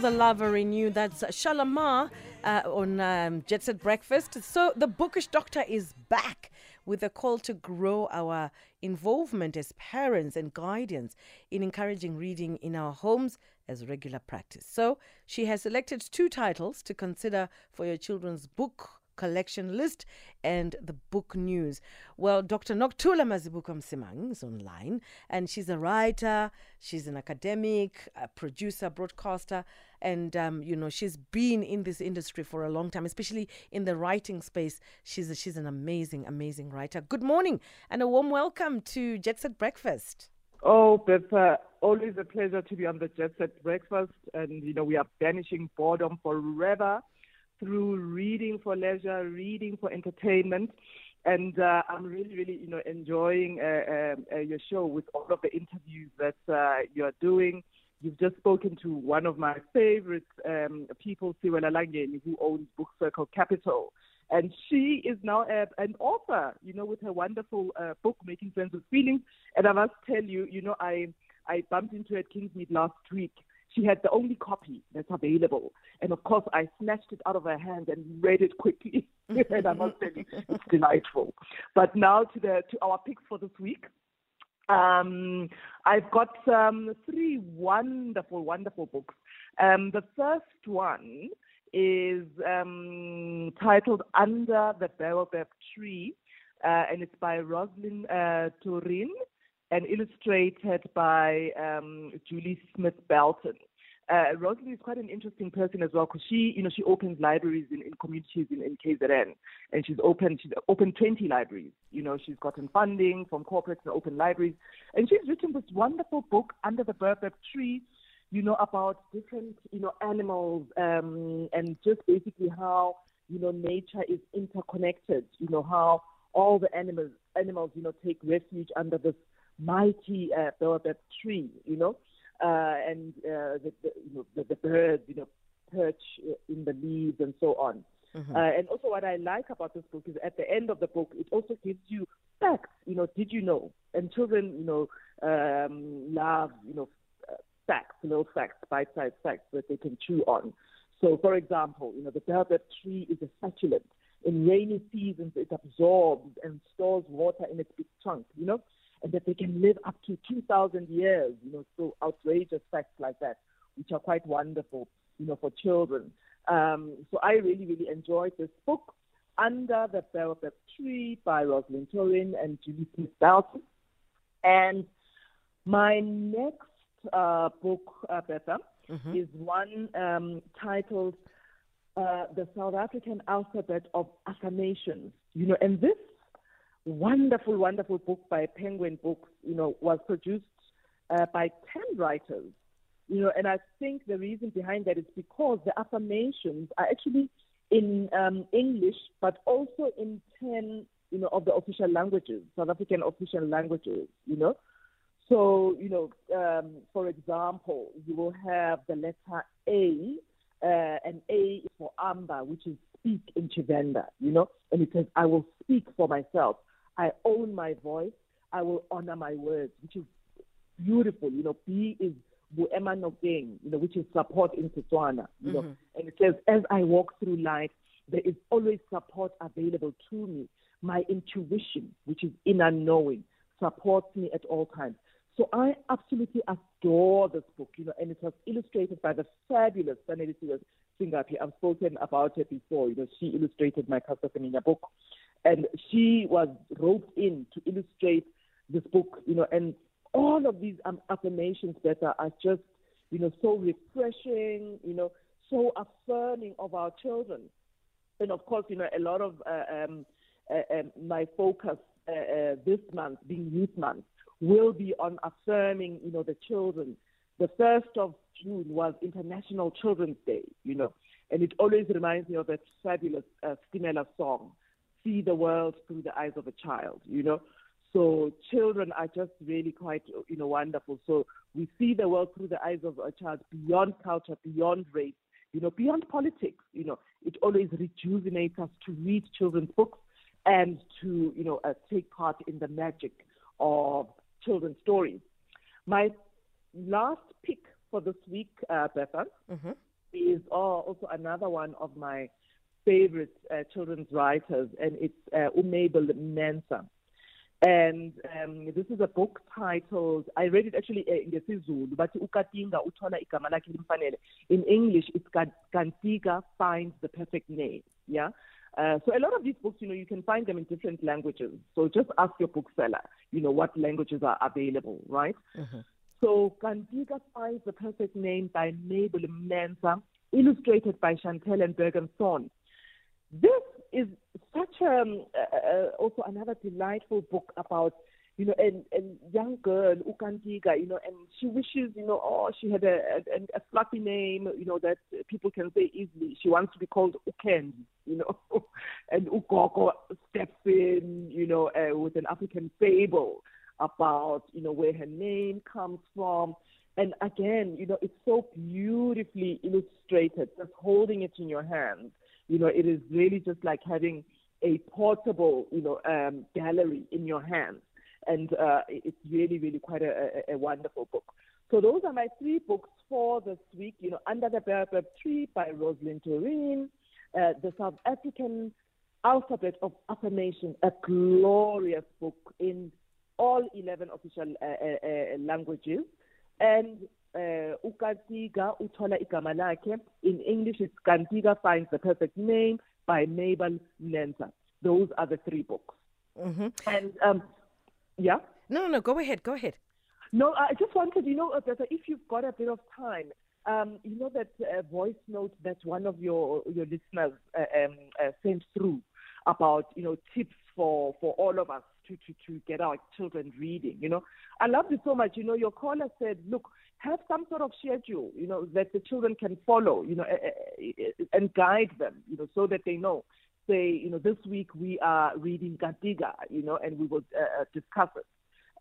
the lover in you. That's Shalamar uh, on um, Jet Set Breakfast. So the bookish doctor is back with a call to grow our involvement as parents and guardians in encouraging reading in our homes as regular practice. So she has selected two titles to consider for your children's book collection list and the book news. Well, Dr. Nokuthula Mazibuko Msimang is online, and she's a writer, she's an academic, a producer, broadcaster, and um, you know she's been in this industry for a long time, especially in the writing space. She's a, she's an amazing, amazing writer. Good morning, and a warm welcome to Jet Set Breakfast. Oh, Betha, always a pleasure to be on the Jet Set Breakfast, and you know we are banishing boredom forever through reading for leisure, reading for entertainment. And uh, I'm really, really, you know, enjoying uh, um, uh, your show with all of the interviews that uh, you're doing. You've just spoken to one of my favorite um, people, Siwela Langeni, who owns Book Circle Capital. And she is now a, an author, you know, with her wonderful uh, book, Making Friends with Feelings. And I must tell you, you know, I, I bumped into her at Kingsmead last week she had the only copy that's available. And of course, I snatched it out of her hand and read it quickly. and I must tell you, it's delightful. But now to the to our picks for this week. Um, I've got um, three wonderful, wonderful books. Um, the first one is um, titled Under the Baobab Tree, uh, and it's by Rosalind uh, Turin and illustrated by um, Julie Smith Belton. Uh, Rosalie is quite an interesting person as well because she, you know, she opens libraries in, in communities in, in KZN, and she's opened she's opened 20 libraries. You know, she's gotten funding from corporates and open libraries, and she's written this wonderful book under the baobab tree, you know, about different, you know, animals um, and just basically how you know nature is interconnected. You know how all the animals animals you know take refuge under this mighty uh, tree, you know, and uh, the, the, you know, the, the birds, you know, perch in the leaves and so on. Mm-hmm. Uh, and also, what I like about this book is at the end of the book, it also gives you facts. You know, did you know? And children, you know, um, love, you know, uh, facts, little facts, bite-sized facts that they can chew on. So, for example, you know, the baobab tree is a succulent. In rainy seasons, it absorbs and stores water in its big trunk. You know, and that they can live up to 2,000 years, you know, so outrageous facts like that, which are quite wonderful, you know, for children. Um, so I really, really enjoyed this book, Under the Baobab Tree by Rosalind Turin and Julie Smith Belton. And my next uh, book, uh, Betha, mm-hmm. is one um, titled uh, The South African Alphabet of Affirmations. You know, and this wonderful, wonderful book by Penguin Books, you know, was produced uh, by 10 writers. You know, and I think the reason behind that is because the affirmations are actually in um, English, but also in 10, you know, of the official languages, South African official languages, you know. So, you know, um, for example, you will have the letter A, uh, and A is for Amba, which is speak in Tshivenda, you know, and it says, I will speak for myself. I own my voice. I will honor my words, which is beautiful. You know, B is Buema Nokeng, you know, which is support in Setswana. You mm-hmm. know, and it says, as I walk through life, there is always support available to me. My intuition, which is inner knowing, supports me at all times. So I absolutely adore this book, you know, and it was illustrated by the fabulous Sanelisiwe Singapi. I've spoken about her before. You know, she illustrated my Casa Femina book and she was roped in to illustrate this book, you know, and all of these um, affirmations that are, are just, you know, so refreshing, you know, so affirming of our children. And of course, you know, a lot of uh, um, uh, um, my focus uh, uh, this month, being Youth Month, will be on affirming, you know, the children. The first of June was International Children's Day, you know, and it always reminds me of that fabulous uh, Stimela song see the world through the eyes of a child, you know. So children are just really quite, you know, wonderful. So we see the world through the eyes of a child beyond culture, beyond race, you know, beyond politics. You know, it always rejuvenates us to read children's books and to, you know, uh, take part in the magic of children's stories. My last pick for this week, uh, Betha, Mm-hmm. is uh, also another one of my favorite uh, children's writers, and it's uh, Umabel Mensa. And um, this is a book titled, I read it actually uh, in ngesiZulu, but ukatinga uthola igama lakhe limfanele. In English, it's Ka- Kantiga finds the perfect name. Yeah. Uh, so a lot of these books, you know, you can find them in different languages. So just ask your bookseller, you know, what languages are available, right? Mhm. So Kantiga finds the perfect name by Mabel Mensa, illustrated by Chantel and Bergenson. This is such um, uh, uh, also another delightful book about you know and and young girl Ukantiga, you know, and she wishes you know oh she had a, a a fluffy name you know that people can say easily. She wants to be called Uken, you know, and Ukoko steps in you know uh, with an African fable about you know where her name comes from. And again, you know, it's so beautifully illustrated, just holding it in your hands you know, it is really just like having a portable, you know, um, gallery in your hands. And uh, it's really, really quite a, a, a wonderful book. So those are my three books for this week. You know, Under the Baobab Tree by Rosalind Turin, uh, the South African Alphabet of Affirmation, a glorious book in all 11 official uh, uh, uh, languages, and uh, Utola igama lakhe. In English, it's Kantiga finds the perfect name by Mabel Nenza. Those are the three books. Mm-hmm. And um, yeah. No, no, no. Go ahead. Go ahead. No, I just wanted, you know, if you've got a bit of time, um, you know that uh, voice note that one of your your listeners uh, um, uh, sent through about, you know, tips for for all of us to, to to get our children reading. You know, I loved it so much. You know, your caller said, look, have some sort of schedule, you know, that the children can follow, you know, uh, and guide them, you know, so that they know. Say, you know, this week we are reading Kantiga, you know, and we will uh, discuss it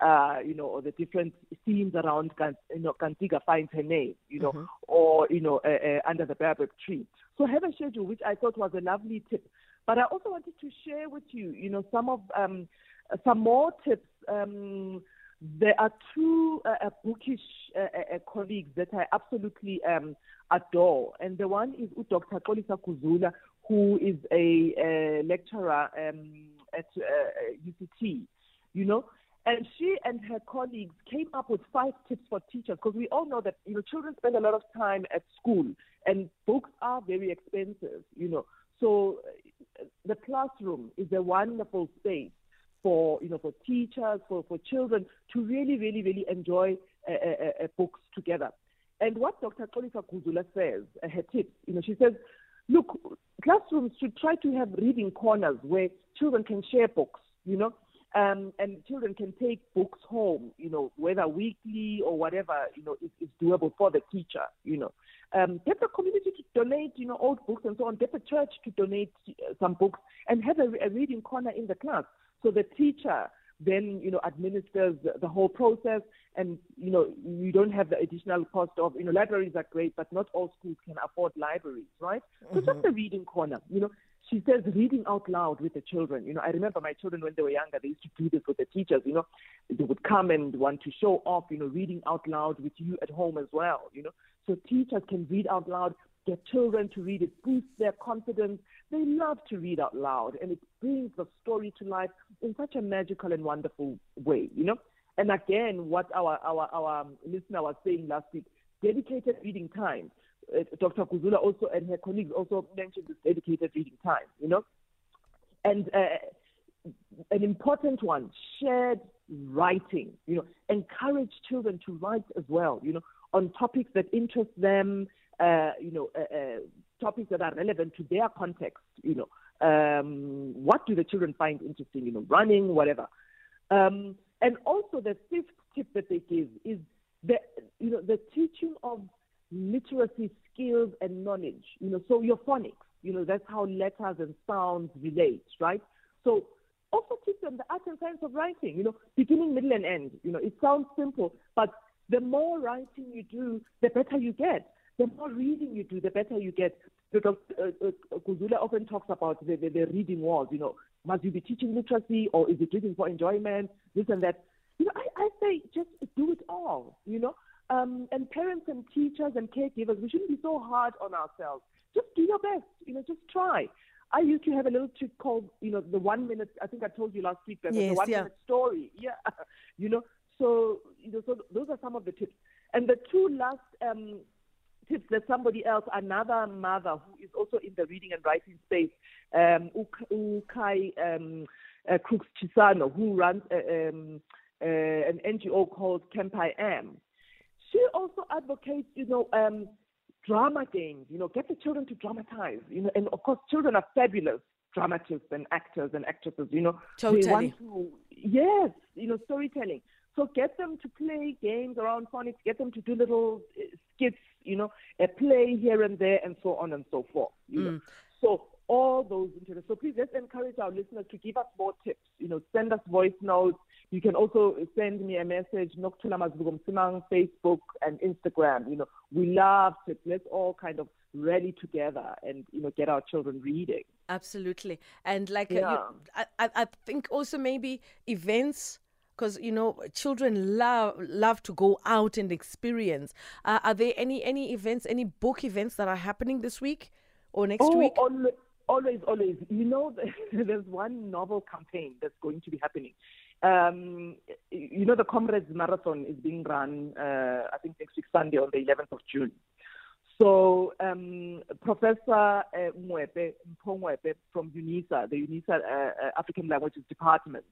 uh, you know, or the different themes around, you know, Kantiga finds her name, you know, Mhm. or, you know, uh, uh, under the baobab tree. So have a schedule, which I thought was a lovely tip. But I also wanted to share with you, you know, some of, um, some more tips. Um, there are two uh, uh, bookish uh, uh, uh, colleagues that I absolutely um, adore. And the one is Dr. Xolisa Guzula, who is a, uh lecturer um, at uh, UCT, you know. And she and her colleagues came up with five tips for teachers because we all know that you know children spend a lot of time at school and books are very expensive, you know. So uh, the classroom is a wonderful space for you know for teachers for for children to really really really enjoy uh, uh, uh, books together. And what Dr. Xolisa Guzula says, uh, her tips, you know, she says, look, classrooms should try to have reading corners where children can share books, you know, um, and children can take books home, you know, whether weekly or whatever, you know, is, is doable for the teacher, you know. Um, get the community to donate, you know, old books and so on. Get the church to donate uh, some books and have a, a reading corner in the class. So the teacher then, you know, administers the, the whole process and, you know, you don't have the additional cost of, you know, libraries are great, but not all schools can afford libraries, right? So mm-hmm. just a reading corner, you know. She says reading out loud with the children. You know, I remember my children when they were younger, they used to do this with the teachers, you know. They would come and want to show off, you know, reading out loud with you at home as well, you know. So teachers can read out loud, get children to read it, boost their confidence. They love to read out loud, and it brings the story to life in such a magical and wonderful way, you know. And again, what our our our um, listener was saying last week, dedicated reading time. Uh, Dr. Guzula also and her colleagues also mentioned this dedicated reading time, you know. And uh, an important one, shared writing, you know, encourage children to write as well, you know, on topics that interest them, uh, you know, uh, uh, topics that are relevant to their context, you know. Um, what do the children find interesting, you know, running, whatever. Um, and also the fifth tip that they give is the, you know, the teaching of literacy skills and knowledge, you know, so your phonics, you know, that's how letters and sounds relate, right? So also teach them the art and science of writing, you know, beginning, middle, and end. You know, it sounds simple, but the more writing you do, the better you get. The more reading you do, the better you get. Because uh, uh, Guzula often talks about the, the, the reading wars, you know, must you be teaching literacy or is it reading for enjoyment, this and that. You know, I, I say just do it all, you know. Um, and parents and teachers and caregivers, we shouldn't be so hard on ourselves. Just do your best. You know, just try. I used to have a little trick called, you know, the one minute. I think I told you last week that yes, the one yeah. minute story. Yeah, you know. So, you know, so those are some of the tips. And the two last um, tips that somebody else, another mother who is also in the reading and writing space, um, Ukai um, uh, Crooks Chisano, who runs uh, um, uh, an NGO called Camp I Am. She also advocates, you know, um, drama games. You know, get the children to dramatize. You know, and of course, children are fabulous dramatists and actors and actresses. You know, totally. they want to, yes, you know, storytelling. So get them to play games around phonics, get them to do little uh, skits, you know, a play here and there, and so on and so forth. You Mm. know, so all those interests. So please let's encourage our listeners to give us more tips. You know, send us voice notes. You can also send me a message, Nokuthula Mazibuko Msimang, Facebook and Instagram. You know, we love tips. Let's all kind of rally together and you know get our children reading. Absolutely. And like, uh, you, I I think also maybe events. Because you know, children love love to go out and experience. Uh, are there any any events, any book events that are happening this week or next oh, week? Always, always, always. You know, there's one novel campaign that's going to be happening. Um, you know, the Comrades Marathon is being run, uh, I think, next week, Sunday, on the 11th of June. So, um, Professor uh, Mwepe, Mpongwepe from UNISA, the UNISA uh, uh, African Languages Department,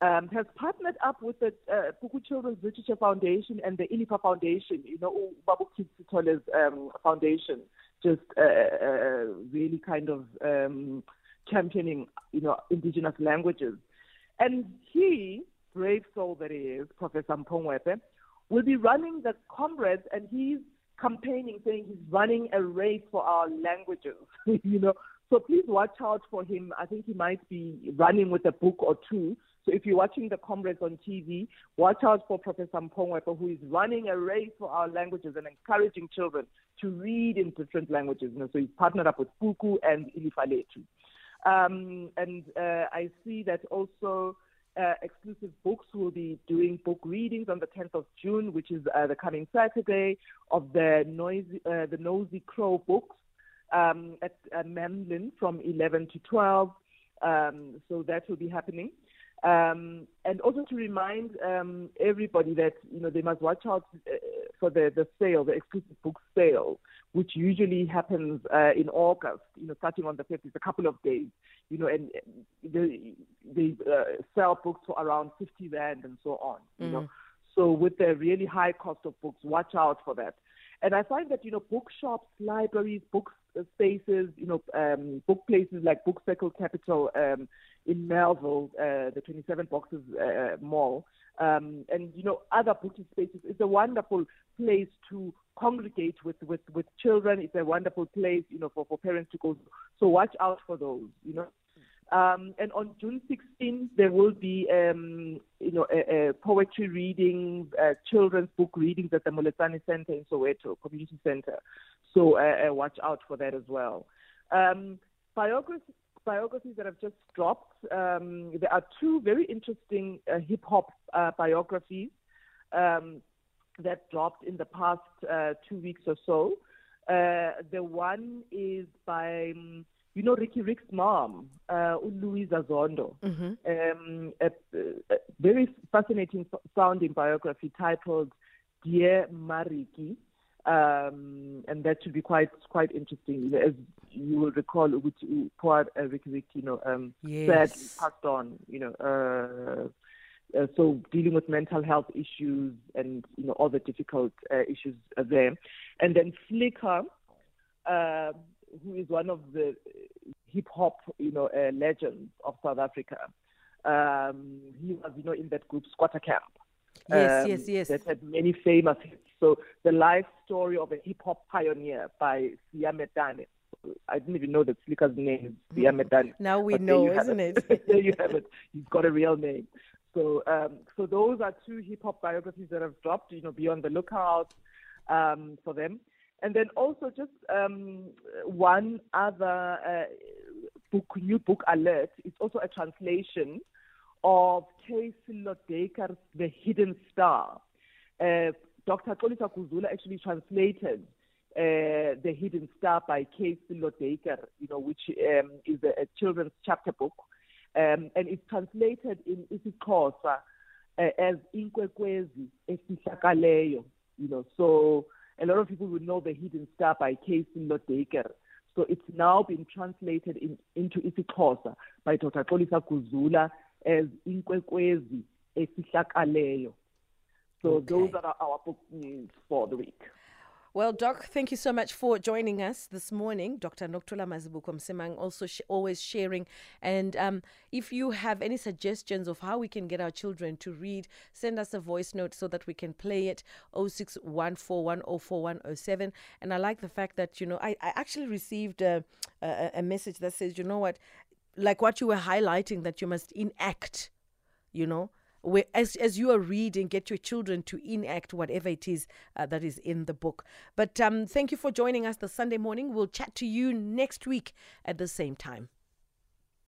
um, has partnered up with the uh, Puku Children's Literature Foundation and the Ilipa Foundation, you know, Babu Kitsitole's um, foundation, just uh, uh, really kind of um, championing, you know, indigenous languages. And he, brave soul that he is, Professor Mpongwepe, will be running the comrades, and he's campaigning, saying he's running a race for our languages, you know. So please watch out for him. I think he might be running with a book or two. So if you're watching the comrades on TV, watch out for Professor Mpongwepe, who is running a race for our languages and encouraging children to read in different languages. Know, so he's partnered up with Puku and Ilifaletu. Um, and uh, I see that also uh, exclusive books will be doing book readings on the 10th of June, which is uh, the coming Saturday, of the noisy, uh, the Nosy Crow books um, at uh, Menlyn from 11 to 12. Um, so that will be happening. Um, and also to remind um, everybody that you know they must watch out uh, for the, the sale, the exclusive book sale, which usually happens uh, in August. You know, starting on the fifth, it's a couple of days. You know, and they they uh, sell books for around fifty rand and so on. You know, so with the really high cost of books, watch out for that. And I find that you know bookshops, libraries, book spaces, you know, um, book places like Book Circle Capital um, in Melville, uh, the 27 Boxes uh, Mall, um, and you know other booking spaces. It's a wonderful place to congregate with, with, with children. It's a wonderful place, you know, for, for parents to go. So watch out for those, you know. Um, and on June 16th, there will be, um, you know, a, a poetry reading, children's book readings at the Moletsane Center in Soweto Community Center. So uh, uh, watch out for that as well. Um, biographies, biographies that have just dropped. Um, there are two very interesting uh, hip hop uh, biographies um, that dropped in the past uh, two weeks or so. Uh, the one is by um, you know Riky Rick's mom, uh, Louisa Zondo. Mm-hmm. Um, a, a very fascinating sounding biography titled Dear Mariki. Um, and that should be quite quite interesting. As you will recall, which poor uh, Ricky Rick, you know, um, Yes. sadly passed on. You know, uh, uh, so dealing with mental health issues and you know all the difficult uh, issues there. And then Flicker, uh, who is one of the hip hop, you know, uh, legends of South Africa. Um, he was, you know, in that group Skwatta Kamp. Yes, um, yes, yes. That had many famous hits. So the life story of a hip hop pioneer by Sia Medane. I didn't even know that Flicker's name is Sia Medane. Now we know, isn't it? there you have it. He's got a real name. So, um, so those are two hip hop biographies that have dropped. You know, be on the lookout um, for them. And then also just um, one other uh, book, new book alert. It's also a translation of Casey Lodekar's The Hidden Star. Uh, Dr. Xolisa Guzula actually translated uh, The Hidden Star by Kay Lodaker, you know, which um, is a, a, children's chapter book. Um, and it's translated in isiXhosa uh, as Inkwekwezi Esihlakaleyo, you know. So a lot of people would know The Hidden Star by Kay Lodaker. So it's now been translated in, into isiXhosa by Dr. Xolisa Guzula as Inkwekwezi Esihlakaleyo. So okay. those are our book news for the week. Well, Doc, thank you so much for joining us this morning. Dr. Nokuthula Mazibuko Msimang also sh- always sharing. And um, if you have any suggestions of how we can get our children to read, send us a voice note so that we can play it 0614104107. And I like the fact that, you know, I, I actually received a, a, a message that says, you know what, like what you were highlighting, that you must enact, you know, where as, as you are reading, get your children to enact whatever it is uh, that is in the book. But um, thank you for joining us this Sunday morning. We'll chat to you next week at the same time.